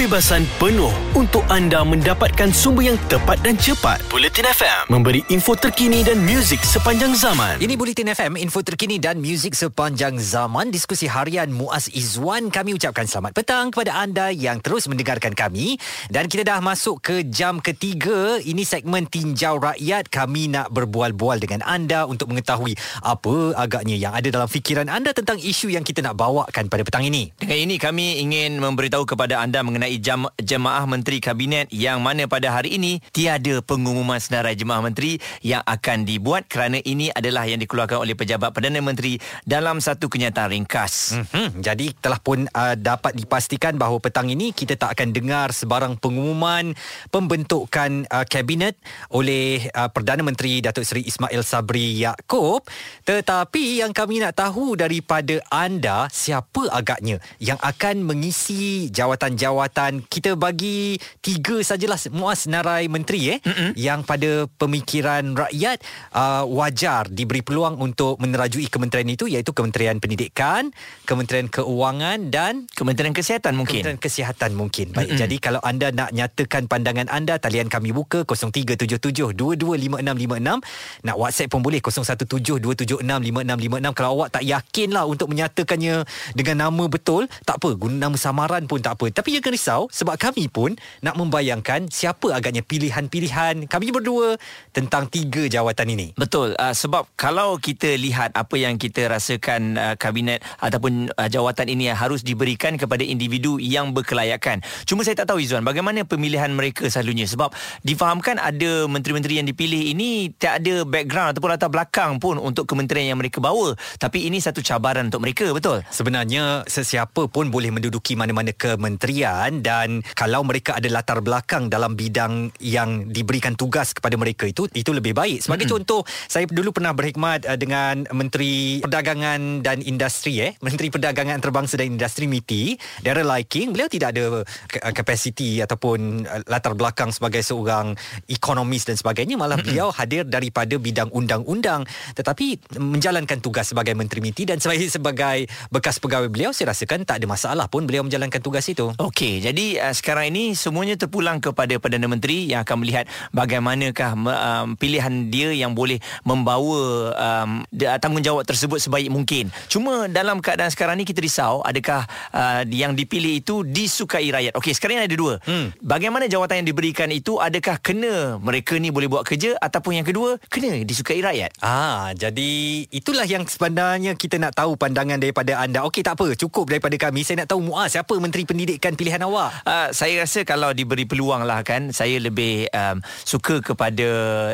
kebebasan penuh untuk anda mendapatkan sumber yang tepat dan cepat. Bulletin FM memberi info terkini dan muzik sepanjang zaman. Ini Bulletin FM, info terkini dan muzik sepanjang zaman. Diskusi harian Muaz Izwan. Kami ucapkan selamat petang kepada anda yang terus mendengarkan kami. Dan kita dah masuk ke jam ketiga. Ini segmen Tinjau Rakyat. Kami nak berbual-bual dengan anda untuk mengetahui apa agaknya yang ada dalam fikiran anda tentang isu yang kita nak bawakan pada petang ini. Dengan ini kami ingin memberitahu kepada anda mengenai jam, jemaah menteri kabinet yang mana pada hari ini tiada pengumuman senarai jemaah menteri yang akan dibuat kerana ini adalah yang dikeluarkan oleh pejabat Perdana Menteri dalam satu kenyataan ringkas. Hmm, jadi telah pun uh, dapat dipastikan bahawa petang ini kita tak akan dengar sebarang pengumuman pembentukan uh, kabinet oleh uh, Perdana Menteri Datuk Seri Ismail Sabri Yaakob tetapi yang kami nak tahu daripada anda siapa agaknya yang akan mengisi jawatan-jawatan kita bagi tiga sajalah muas narai menteri eh Mm-mm. yang pada pemikiran rakyat uh, wajar diberi peluang untuk menerajui kementerian itu iaitu Kementerian Pendidikan, Kementerian Keuangan dan Kementerian Kesihatan mungkin. Kementerian Kesihatan mungkin. Baik, Mm-mm. jadi kalau anda nak nyatakan pandangan anda talian kami buka 0377225656 nak WhatsApp pun boleh 0172765656 kalau awak tak yakin lah untuk menyatakannya dengan nama betul tak apa guna nama samaran pun tak apa tapi jangan risau sebab kami pun nak membayangkan siapa agaknya pilihan-pilihan kami berdua tentang tiga jawatan ini Betul uh, sebab kalau kita lihat apa yang kita rasakan uh, kabinet ataupun uh, jawatan ini harus diberikan kepada individu yang berkelayakan. Cuma saya tak tahu Izzuan bagaimana pemilihan mereka selalunya sebab difahamkan ada menteri-menteri yang dipilih ini tak ada background ataupun latar belakang pun untuk kementerian yang mereka bawa. Tapi ini satu cabaran untuk mereka, betul? Sebenarnya sesiapa pun boleh menduduki mana-mana kementerian dan kalau mereka ada latar belakang dalam bidang yang diberikan tugas kepada mereka itu itu lebih baik. Sebagai mm-hmm. contoh, saya dulu pernah berkhidmat uh, dengan Menteri Perdagangan dan Industri eh, Menteri Perdagangan Antarabangsa dan Industri MITI, Daryl Liking. Beliau tidak ada kapasiti ataupun uh, latar belakang sebagai seorang ekonomis dan sebagainya, malah mm-hmm. beliau hadir daripada bidang undang-undang tetapi menjalankan tugas sebagai Menteri MITI dan sebagai sebagai bekas pegawai beliau saya rasakan tak ada masalah pun beliau menjalankan tugas itu. Okey, jadi uh, sekarang ini semuanya terpulang kepada Perdana Menteri yang akan melihat bagaimanakah um, pilihan dia yang boleh membawa um, tanggungjawab tersebut sebaik mungkin. Cuma dalam keadaan sekarang ni kita risau adakah uh, yang dipilih itu disukai rakyat. Okey, sekarang ni ada dua. Hmm. Bagaimana jawatan yang diberikan itu adakah kena mereka ni boleh buat kerja ataupun yang kedua kena disukai rakyat? Ah, jadi itulah yang sebenarnya kita nak tahu pandangan daripada anda. Okey, tak apa, cukup daripada kami. Saya nak tahu Muaz siapa menteri pendidikan pilihan awak? Uh, saya rasa kalau diberi peluang lah kan, saya lebih um, suka kepada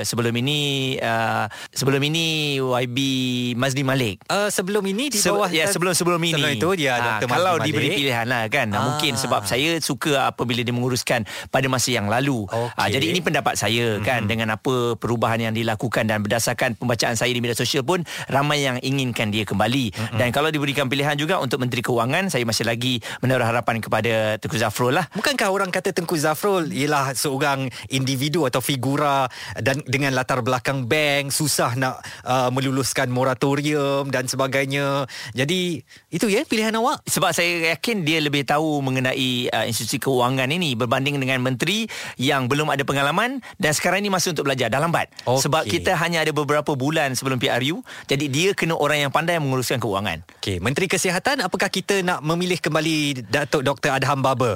sebelum ini uh, sebelum ini YB Mazli Malik. Uh, sebelum ini di bawah Se- ya sebelum sebelum ini. Sebelum itu dia uh, Dr. Kalau Mazli diberi pilihan lah kan. Ah. Mungkin sebab saya suka apabila dia menguruskan pada masa yang lalu. Okay. Uh, jadi ini pendapat saya kan mm-hmm. dengan apa perubahan yang dilakukan dan berdasarkan pembacaan saya di media sosial pun ramai yang inginkan dia kembali. Mm-hmm. Dan kalau diberikan pilihan juga untuk Menteri Keuangan, saya masih lagi menaruh harapan kepada Tengku Zafrul lah. Bukankah orang kata Tengku Zafrul ialah seorang individu atau figura dan dengan latar belakang bank susah nak uh, meluluskan moratorium dan sebagainya. Jadi itu ya pilihan awak. Sebab saya yakin dia lebih tahu mengenai uh, institusi keuangan ini berbanding dengan menteri yang belum ada pengalaman dan sekarang ini masih untuk belajar dah lambat. Okay. Sebab kita hanya ada beberapa bulan sebelum PRU. Jadi dia kena orang yang pandai menguruskan keuangan. Okey, Menteri Kesihatan apakah kita nak memilih kembali Datuk Dr Adham Baba?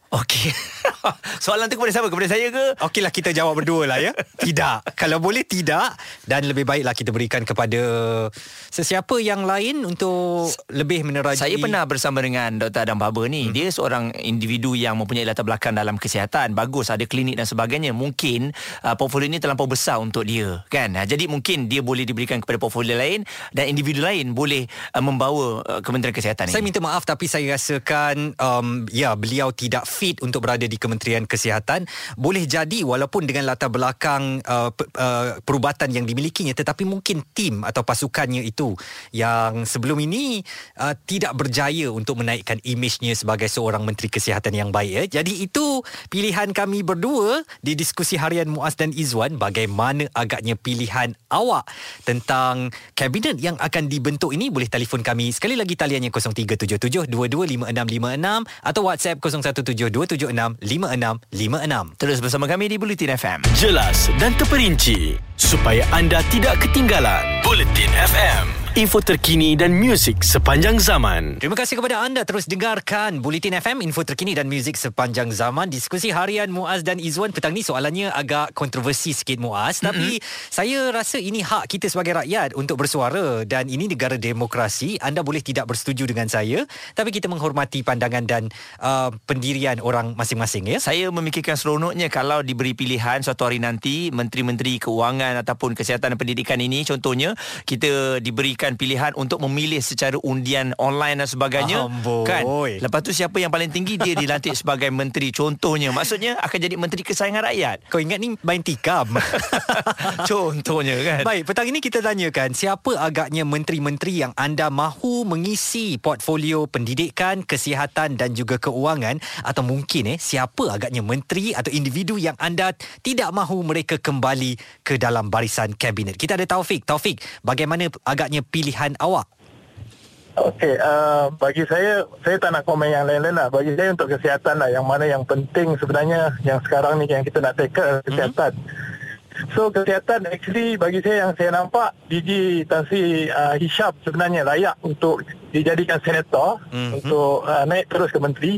Okey. Soalan tu kepada siapa? Kepada saya ke? Okeylah kita jawab berdua lah ya. tidak. Kalau boleh tidak dan lebih baiklah kita berikan kepada sesiapa yang lain untuk lebih menerajui. Saya pernah bersama dengan Dr. Adam Baba ni. Hmm. Dia seorang individu yang mempunyai latar belakang dalam kesihatan. Bagus ada klinik dan sebagainya. Mungkin uh, portfolio ini terlampau besar untuk dia, kan? Uh, jadi mungkin dia boleh diberikan kepada portfolio lain dan individu lain boleh uh, membawa uh, Kementerian Kesihatan saya ini. minta maaf tapi saya rasakan um, ya beliau tidak fit untuk berada di Kementerian Kesihatan. Boleh jadi walaupun dengan latar belakang uh, uh, perubatan yang dimilikinya tetapi mungkin tim atau pasukannya itu yang sebelum ini uh, tidak berjaya untuk menaikkan imejnya sebagai seorang menteri kesihatan yang baik ya. Jadi itu pilihan kami berdua di diskusi harian Muaz dan Izwan bagaimana agaknya pilihan awak tentang kabinet yang akan dibentuk ini. Boleh telefon kami. Sekali lagi taliannya 0377 225656 atau WhatsApp 0172765656. Terus bersama kami di Bulletin FM. Jelas dan terperinci supaya anda tidak ketinggalan. Bulletin FM. Info terkini dan muzik sepanjang zaman. Terima kasih kepada anda terus dengarkan Bulletin FM, info terkini dan muzik sepanjang zaman. Diskusi harian Muaz dan Izwan petang ni soalannya agak kontroversi sikit Muaz. Mm-hmm. Tapi saya rasa ini hak kita sebagai rakyat untuk bersuara dan ini negara demokrasi. Anda boleh tidak bersetuju dengan saya. Tapi kita menghormati pandangan dan uh, pendirian orang masing-masing. ya. Saya memikirkan seronoknya kalau diberi pilihan suatu hari nanti Menteri-Menteri Keuangan ataupun Kesihatan dan Pendidikan ini contohnya kita diberikan pilihan untuk memilih secara undian online dan sebagainya Amboi. kan lepas tu siapa yang paling tinggi dia dilantik sebagai menteri contohnya maksudnya akan jadi menteri kesayangan rakyat Kau ingat ni main tikam. contohnya kan Baik, petang ini kita tanyakan siapa agaknya menteri-menteri yang anda mahu mengisi portfolio pendidikan, kesihatan dan juga keuangan atau mungkin eh siapa agaknya menteri atau individu yang anda tidak mahu mereka kembali ke dalam barisan kabinet. Kita ada Taufik. Taufik, bagaimana agaknya pilihan awak? Okey, uh, bagi saya, saya tak nak komen yang lain-lain lah. Bagi saya untuk kesihatan lah, yang mana yang penting sebenarnya yang sekarang ni yang kita nak tackle kesihatan. Mm-hmm. So kesihatan actually bagi saya yang saya nampak DG Tan Sri uh, Hisham sebenarnya layak untuk dijadikan senator mm-hmm. untuk uh, naik terus ke menteri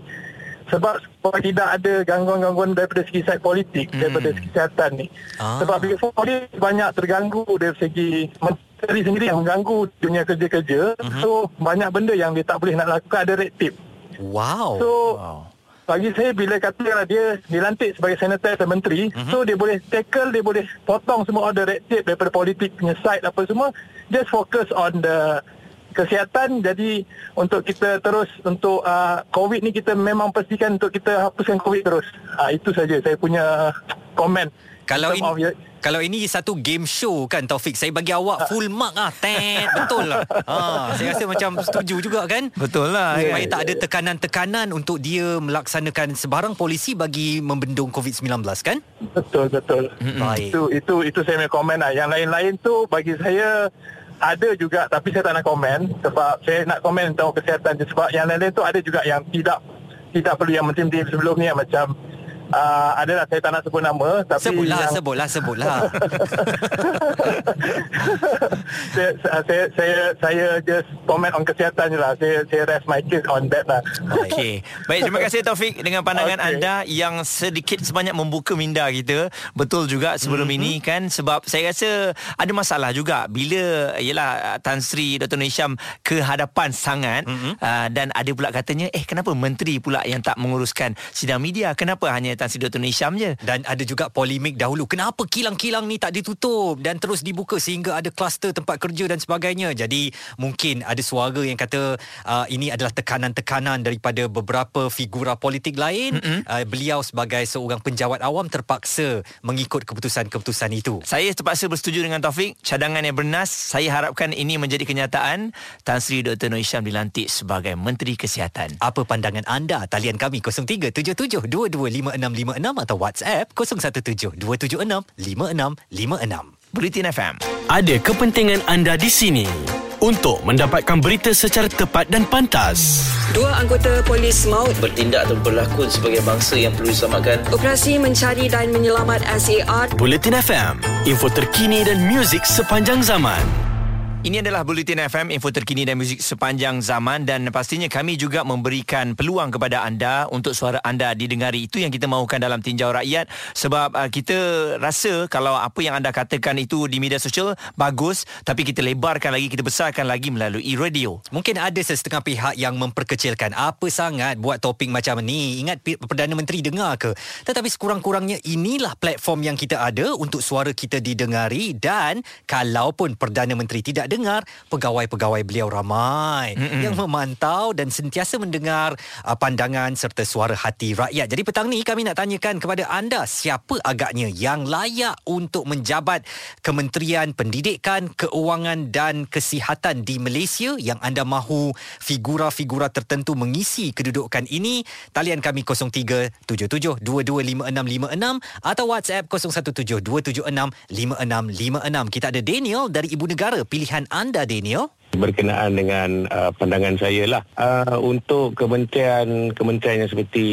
sebab supaya tidak ada gangguan-gangguan daripada segi side politik mm. daripada segi kesihatan ni. Ah. Sebab before ni banyak terganggu dari segi menteri sendiri yang mengganggu dunia kerja-kerja. Mhm. So banyak benda yang dia tak boleh nak lakukan ada red tape. Wow. So wow. bagi saya bila katakanlah dia dilantik sebagai senator atau menteri, Mhm. so dia boleh tackle, dia boleh potong semua order red tape daripada politik punya side apa semua, just focus on the kesihatan jadi untuk kita terus untuk uh, covid ni kita memang pastikan untuk kita hapuskan covid terus. Uh, itu saja saya punya komen. Kalau In of kalau ini satu game show kan Taufik? Saya bagi awak full mark ah Tet Betul lah. Ha, Saya rasa macam setuju juga kan? Betul lah? Supaya tak ada tekanan-tekanan Untuk dia melaksanakan Sebarang polisi Bagi membendung COVID-19 kan? Betul betul. Baik. Itu itu itu saya punya komen lah. Yang lain-lain tu bagi saya ada juga tapi saya tak nak komen. Sebab saya nak komen tentang kesihatan. Je sebab yang lain-lain tu ada juga yang tidak tidak perlu yang menteri-menteri sebelum ni yang macam uh, adalah saya tak nak sebut nama tapi Sebutlah yang, Sebutlah Sebutlah saya, saya saya saya just komen on kesihatan je lah. Saya saya rest my case on that lah. Okey. Baik, terima kasih Taufik dengan pandangan okay. Anda yang sedikit sebanyak membuka minda kita. Betul juga sebelum mm-hmm. ini kan sebab saya rasa ada masalah juga bila ialah Tan Sri Dr. Nur Hisham ke hadapan sangat mm-hmm. uh, dan ada pula katanya eh kenapa menteri pula yang tak menguruskan sidang media? Kenapa hanya Tan Sri Dr. Nur Hisham je? Dan ada juga polemik dahulu Kenapa kilang-kilang ni tak ditutup Dan terus dibuka Sehingga ada kluster tempat kerja dan sebagainya Jadi mungkin ada suara yang kata uh, Ini adalah tekanan-tekanan Daripada beberapa figura politik lain uh, Beliau sebagai seorang penjawat awam Terpaksa mengikut keputusan-keputusan itu Saya terpaksa bersetuju dengan Taufik Cadangan yang bernas Saya harapkan ini menjadi kenyataan Tan Sri Dr. Nur Hisham dilantik sebagai Menteri Kesihatan Apa pandangan anda? Talian kami 0377225656 atau WhatsApp 0172765656. Bulletin FM Ada kepentingan anda di sini untuk mendapatkan berita secara tepat dan pantas. Dua anggota polis maut bertindak atau berlakon sebagai bangsa yang perlu diselamatkan. operasi mencari dan menyelamat SAR Bulletin FM, info terkini dan muzik sepanjang zaman. Ini adalah Bulletin FM, info terkini dan muzik sepanjang zaman dan pastinya kami juga memberikan peluang kepada anda untuk suara anda didengari. Itu yang kita mahukan dalam tinjau rakyat sebab uh, kita rasa kalau apa yang anda katakan itu di media sosial bagus tapi kita lebarkan lagi, kita besarkan lagi melalui radio. Mungkin ada sesetengah pihak yang memperkecilkan apa sangat buat topik macam ni. Ingat Perdana Menteri dengar ke? Tetapi sekurang-kurangnya inilah platform yang kita ada untuk suara kita didengari dan kalaupun Perdana Menteri tidak dengar pegawai-pegawai beliau ramai Mm-mm. yang memantau dan sentiasa mendengar uh, pandangan serta suara hati rakyat. Jadi petang ni kami nak tanyakan kepada anda siapa agaknya yang layak untuk menjabat Kementerian Pendidikan, Keuangan dan Kesihatan di Malaysia yang anda mahu figura-figura tertentu mengisi kedudukan ini. Talian kami 0377225656 atau WhatsApp 0172765656. Kita ada Daniel dari Ibu Negara. Pilihan anda Daniel? berkenaan dengan uh, pandangan saya lah uh, untuk kementerian kementerian yang seperti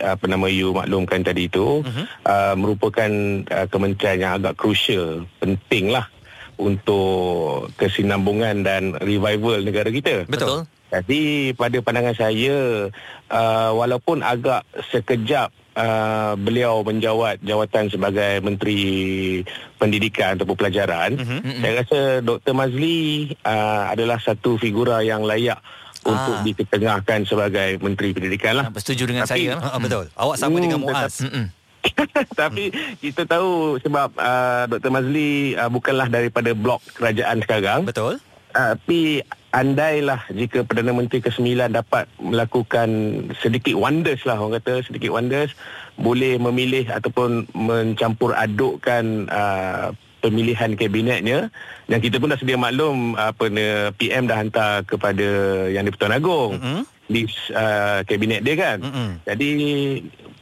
uh, apa nama you maklumkan tadi itu uh-huh. uh, merupakan uh, kementerian yang agak crucial penting lah untuk kesinambungan dan revival negara kita betul jadi pada pandangan saya uh, walaupun agak sekejap uh, beliau menjawat jawatan sebagai menteri pendidikan atau pelajaran mm-hmm. saya rasa Dr Mazli uh, adalah satu figura yang layak ah. untuk diketengahkan sebagai menteri pendidikan lah. Bersetuju dengan Tapi, saya. Ha, betul. Awak sama hmm, dengan Muaz. Tapi kita tahu sebab uh, Dr Mazli uh, bukanlah daripada blok kerajaan sekarang. Betul. Tapi andailah jika Perdana Menteri ke-9 dapat melakukan sedikit wonders lah orang kata sedikit wonders boleh memilih ataupun mencampur adukkan uh, pemilihan kabinetnya dan kita pun dah sedia maklum apa uh, PM dah hantar kepada Yang di-Pertuan Agong mm-hmm. Di uh, kabinet dia kan mm-hmm. jadi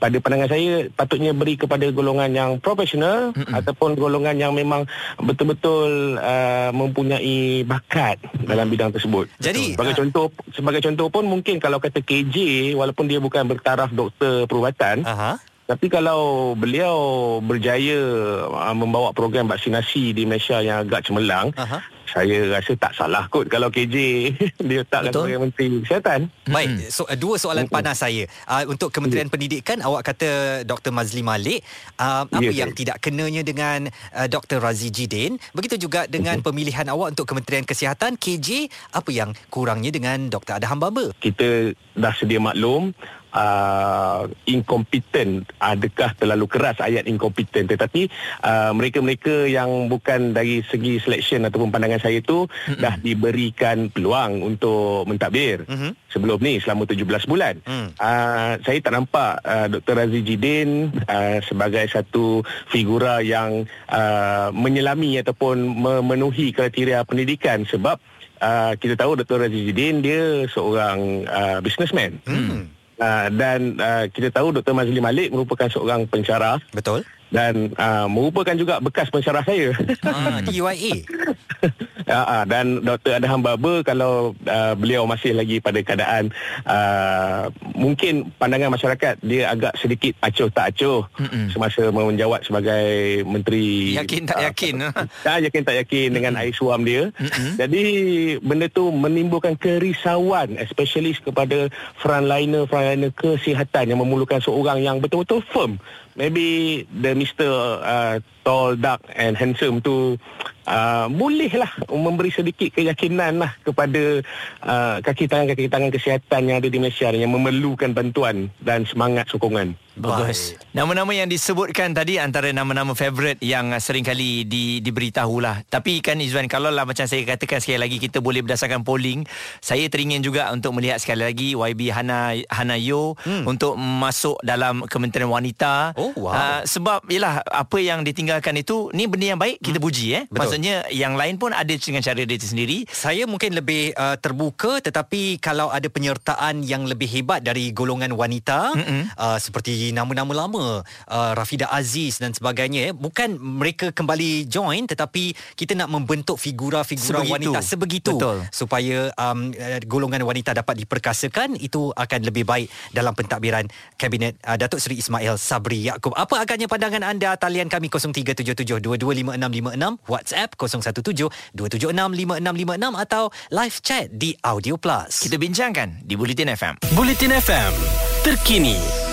pada pandangan saya patutnya beri kepada golongan yang profesional Mm-mm. ataupun golongan yang memang betul-betul uh, mempunyai bakat dalam bidang tersebut. Jadi sebagai uh, contoh sebagai contoh pun mungkin kalau kata KJ walaupun dia bukan bertaraf doktor perubatan uh-huh. Tapi kalau beliau berjaya uh, membawa program vaksinasi di Malaysia yang agak cemerlang, uh-huh saya rasa tak salah kot kalau KJ dia letakkan sebagai menteri kesihatan. Baik, so, uh, dua soalan panas saya. Uh, untuk Kementerian yeah. Pendidikan awak kata Dr Mazli Malik, uh, apa yeah, yang yeah. tidak kenanya dengan uh, Dr Razi Jidin? Begitu juga dengan uh-huh. pemilihan awak untuk Kementerian Kesihatan KJ, apa yang kurangnya dengan Dr Adham Baba? Kita dah sedia maklum uh, incompetent adakah terlalu keras ayat incompetent tetapi uh, mereka-mereka yang bukan dari segi selection ataupun pandangan saya itu mm-hmm. dah diberikan peluang untuk mentadbir mm-hmm. sebelum ni selama 17 bulan mm. uh, saya tak nampak uh, Dr. Razi Jidin uh, sebagai satu figura yang uh, menyelami ataupun memenuhi kriteria pendidikan sebab Uh, kita tahu Dr. Razi Jidin dia seorang uh, businessman. Hmm. Uh, dan uh, kita tahu Dr. Mazli Malik merupakan seorang pensyarah. Betul. Dan uh, merupakan juga bekas pensyarah saya. Ah, UIA. uh, uh, dan Dr. Adham Baba kalau uh, beliau masih lagi pada keadaan uh, mungkin pandangan masyarakat dia agak sedikit acuh tak acuh Mm-mm. semasa menjawab sebagai menteri. Yakin tak yakin? Uh, uh, yakin tak yakin Mm-mm. dengan air suam dia. Mm-mm. Jadi benda tu menimbulkan kerisauan especially kepada frontliner frontliner kesihatan yang memerlukan seorang yang betul-betul firm maybe the Mr. Uh, tall, dark and handsome tu uh, bolehlah memberi sedikit keyakinan lah kepada uh, kaki tangan-kaki tangan kesihatan yang ada di Malaysia yang memerlukan bantuan dan semangat sokongan. Bagus. Nama-nama yang disebutkan tadi antara nama-nama favourite yang sering kali di, diberitahulah. Tapi kan Izwan, kalau lah macam saya katakan sekali lagi kita boleh berdasarkan polling, saya teringin juga untuk melihat sekali lagi YB Hana Hana Yo hmm. untuk masuk dalam Kementerian Wanita. Oh, wow. Uh, sebab yalah apa yang ditinggalkan itu ni benda yang baik kita hmm. puji eh. Betul. Maksudnya yang lain pun ada dengan cara dia sendiri. Saya mungkin lebih uh, terbuka tetapi kalau ada penyertaan yang lebih hebat dari golongan wanita uh, seperti nama-nama lama uh, Rafida Aziz dan sebagainya eh. bukan mereka kembali join tetapi kita nak membentuk figura-figura sebegitu. wanita sebegitu Betul. supaya um, uh, golongan wanita dapat diperkasakan itu akan lebih baik dalam pentadbiran kabinet uh, Datuk Seri Ismail Sabri Yaakob. Apa agaknya pandangan anda? Talian kami 0377225656 WhatsApp 0172765656 atau live chat di Audio Plus. Kita bincangkan di Bulletin FM. Bulletin FM. Terkini,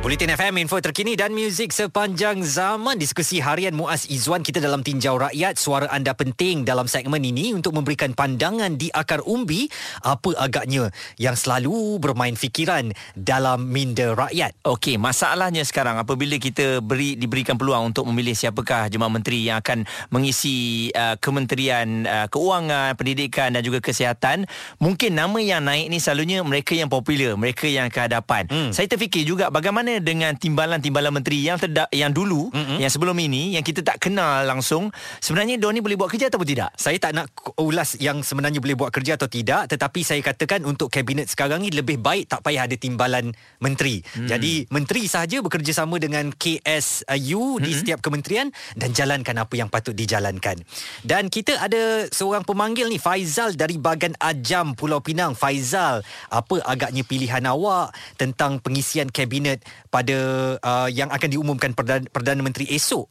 Bulletin FM, info terkini dan muzik sepanjang zaman. Diskusi harian Muaz Izzuan kita dalam Tinjau Rakyat. Suara anda penting dalam segmen ini untuk memberikan pandangan di akar umbi apa agaknya yang selalu bermain fikiran dalam minda rakyat. Okey, masalahnya sekarang apabila kita beri diberikan peluang untuk memilih siapakah jemaah menteri yang akan mengisi uh, Kementerian uh, Keuangan, Pendidikan dan juga Kesihatan, mungkin nama yang naik ni selalunya mereka yang popular, mereka yang ke hadapan. Hmm. Saya terfikir juga bagaimana dengan timbalan-timbalan menteri yang terda- yang dulu, mm-hmm. yang sebelum ini yang kita tak kenal langsung, sebenarnya dia ni boleh buat kerja ataupun tidak? Saya tak nak ulas yang sebenarnya boleh buat kerja atau tidak tetapi saya katakan untuk kabinet sekarang ni lebih baik tak payah ada timbalan menteri. Hmm. Jadi menteri sahaja bekerjasama dengan KSU hmm. di setiap kementerian dan jalankan apa yang patut dijalankan. Dan kita ada seorang pemanggil ni Faizal dari Bagan Ajam Pulau Pinang. Faizal, apa agaknya pilihan awak tentang pengisian kabinet pada uh, yang akan diumumkan Perdana, Perdana Menteri esok?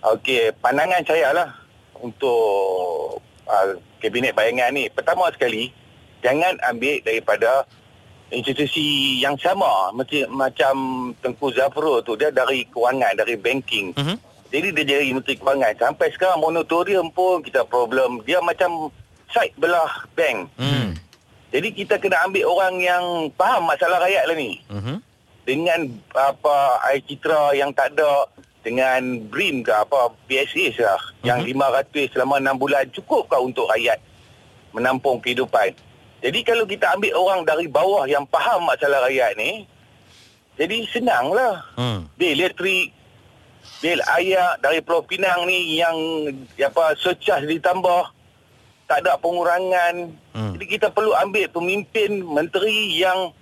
Okey, pandangan saya lah untuk uh, kabinet bayangan ni. Pertama sekali, jangan ambil daripada institusi yang sama macam macam Tengku Zafro tu dia dari kewangan dari banking. Uh-huh. Jadi dia jadi menteri kewangan sampai sekarang moratorium pun kita problem dia macam side belah bank. Hmm. Jadi kita kena ambil orang yang faham masalah rakyat lah ni. Uh-huh dengan apa air citra yang tak ada dengan BRIM ke apa PSS lah uh-huh. yang 500 selama 6 bulan cukupkah untuk rakyat menampung kehidupan jadi kalau kita ambil orang dari bawah yang faham masalah rakyat ni jadi senanglah hmm. bil elektrik bil air dari Pulau Pinang ni yang apa surcharge ditambah tak ada pengurangan hmm. jadi kita perlu ambil pemimpin menteri yang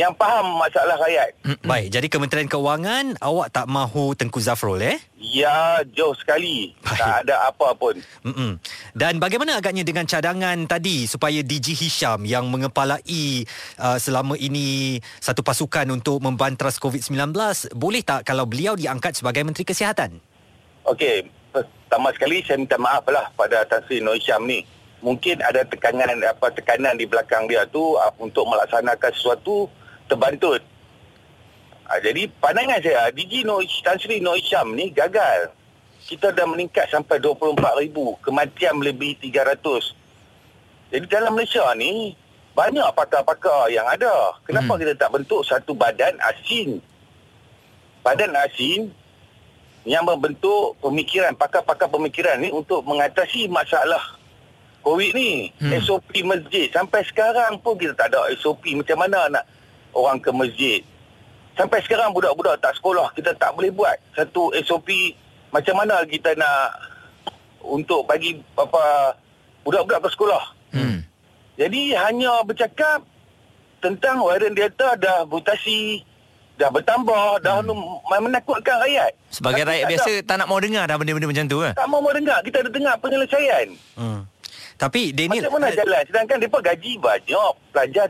yang faham masalah rakyat. Mm-mm. Baik, jadi Kementerian Keuangan awak tak mahu Tengku Zafrul eh? Ya, jauh sekali. Baik. Tak ada apa pun. Mm-mm. Dan bagaimana agaknya dengan cadangan tadi supaya DG Hisham yang mengepalai uh, selama ini satu pasukan untuk membantras COVID-19, boleh tak kalau beliau diangkat sebagai Menteri Kesihatan? Okey, pertama sekali saya minta maaf lah pada Tan Sri Nur Hisham ni mungkin ada tekanan apa tekanan di belakang dia tu uh, untuk melaksanakan sesuatu terbantut. Ha, jadi pandangan saya, DG no, Tan Sri Nur Hisham ni gagal. Kita dah meningkat sampai 24,000, kematian lebih 300. Jadi dalam Malaysia ni, banyak pakar-pakar yang ada. Kenapa hmm. kita tak bentuk satu badan asin? Badan asin yang membentuk pemikiran, pakar-pakar pemikiran ni untuk mengatasi masalah COVID ni. Hmm. SOP masjid. Sampai sekarang pun kita tak ada SOP macam mana nak orang ke masjid. Sampai sekarang budak-budak tak sekolah, kita tak boleh buat satu SOP macam mana kita nak untuk bagi apa budak-budak ke sekolah. Hmm. Jadi hanya bercakap tentang varian delta dah mutasi dah bertambah dah hmm. menakutkan rakyat. Sebagai rakyat biasa tak nak mau dengar dah benda-benda macam tu kan. Tak mau mau dengar, kita ada dengar penyelesaian. Hmm. Tapi Daniel Macam mana jalan sedangkan depa gaji banyak, pelajar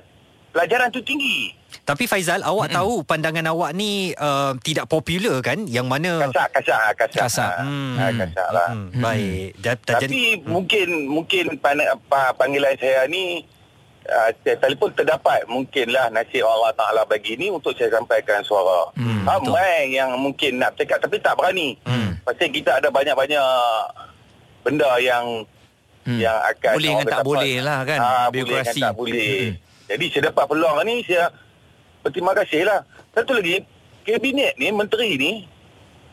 pelajaran tu tinggi. Tapi Faizal, awak mm-hmm. tahu pandangan awak ni uh, tidak popular kan? Yang mana kasar, kasar, kasar. Kasar. Hmm. Ha, kasar lah. Hmm. Baik. Da, da, Tapi jadi, mungkin mungkin panggilan saya ni uh, telefon terdapat mungkinlah nasib Allah Taala bagi ni untuk saya sampaikan suara. Hmm, Ramai yang mungkin nak cakap tapi tak berani. Hmm. Pasal kita ada banyak-banyak benda yang hmm. yang akan boleh dengan tak boleh lah kan ha, boleh dengan tak boleh. Hmm. Jadi saya dapat peluang ni saya berterima kasih lah. Satu lagi, kabinet ni, menteri ni,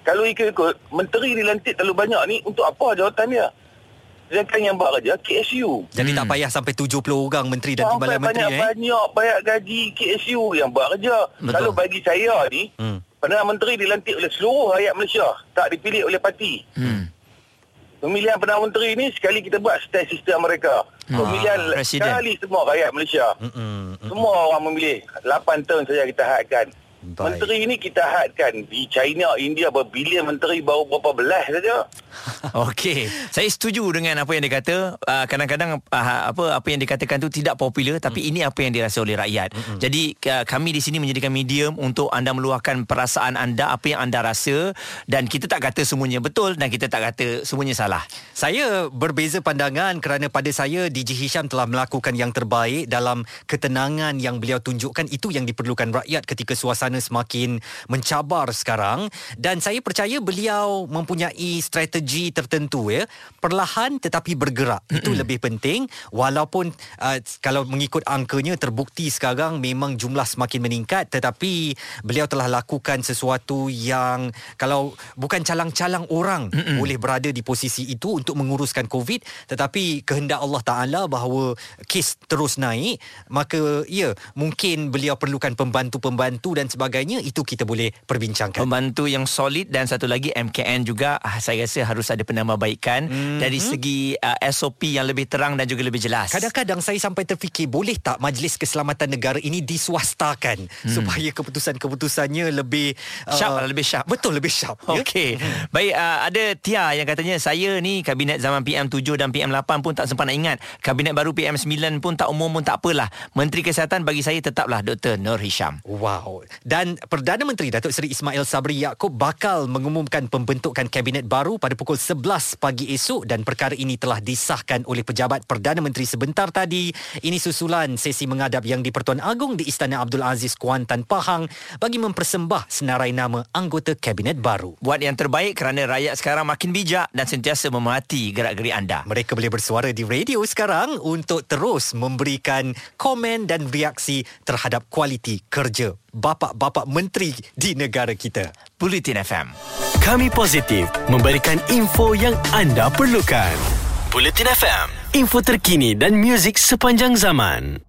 kalau ikut-ikut, menteri dilantik terlalu banyak ni, untuk apa jawatan dia? Sedangkan yang buat kerja, KSU. Jadi hmm. tak payah sampai 70 orang menteri dan timbalan menteri banyak, eh? Banyak, banyak gaji KSU yang buat kerja. Betul. Kalau bagi saya ni, hmm. Perdana Menteri dilantik oleh seluruh rakyat Malaysia. Tak dipilih oleh parti. Hmm. Pemilihan Perdana Menteri ni sekali kita buat style sistem mereka. Pemilihan ah, sekali semua rakyat Malaysia. Mm-mm. Semua orang memilih. 8 tahun saja kita hadkan. Baik. Menteri ini kita hadkan di China, India berbilion menteri baru berapa belas saja. Okey, saya setuju dengan apa yang dia kata. Uh, kadang-kadang uh, apa apa yang dikatakan tu tidak popular tapi hmm. ini apa yang dirasa oleh rakyat. Hmm. Jadi uh, kami di sini menjadikan medium untuk anda meluahkan perasaan anda, apa yang anda rasa dan kita tak kata semuanya betul dan kita tak kata semuanya salah. Saya berbeza pandangan kerana pada saya DJ Hisham telah melakukan yang terbaik dalam ketenangan yang beliau tunjukkan itu yang diperlukan rakyat ketika suasana bencana semakin mencabar sekarang. Dan saya percaya beliau mempunyai strategi tertentu ya. Perlahan tetapi bergerak. Itu lebih penting. Walaupun uh, kalau mengikut angkanya terbukti sekarang memang jumlah semakin meningkat. Tetapi beliau telah lakukan sesuatu yang kalau bukan calang-calang orang Mm-mm. boleh berada di posisi itu untuk menguruskan covid. Tetapi kehendak Allah Taala bahawa kes terus naik maka ya mungkin beliau perlukan pembantu-pembantu dan sebagainya itu kita boleh perbincangkan Pembantu yang solid dan satu lagi MKN juga ah, saya rasa harus ada penambahbaikan mm-hmm. dari segi uh, SOP yang lebih terang dan juga lebih jelas. Kadang-kadang saya sampai terfikir boleh tak Majlis Keselamatan Negara ini diswastakan hmm. supaya keputusan-keputusannya lebih sharp uh, lebih sharp. Betul lebih sharp. Okey. Hmm. Baik uh, ada Tia yang katanya saya ni kabinet zaman PM7 dan PM8 pun tak sempat nak ingat. Kabinet baru PM9 pun tak umum pun tak apalah. Menteri Kesihatan bagi saya tetaplah Dr. Nur Hisham. Wow. Dan Perdana Menteri Datuk Seri Ismail Sabri Yaakob bakal mengumumkan pembentukan kabinet baru pada pukul 11 pagi esok dan perkara ini telah disahkan oleh pejabat Perdana Menteri sebentar tadi. Ini susulan sesi mengadap yang di Pertuan Agong di Istana Abdul Aziz Kuantan Pahang bagi mempersembah senarai nama anggota kabinet baru. Buat yang terbaik kerana rakyat sekarang makin bijak dan sentiasa memerhati gerak-gerik anda. Mereka boleh bersuara di radio sekarang untuk terus memberikan komen dan reaksi terhadap kualiti kerja bapa-bapa menteri di negara kita. Bulletin FM. Kami positif memberikan info yang anda perlukan. Bulletin FM, info terkini dan muzik sepanjang zaman.